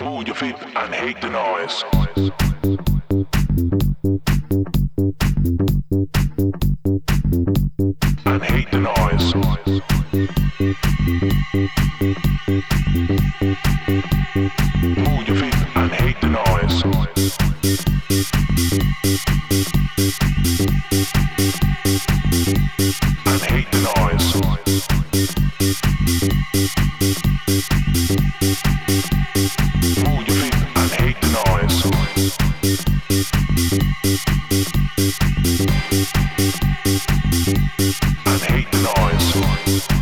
Move your feet and hate the noise. Noise.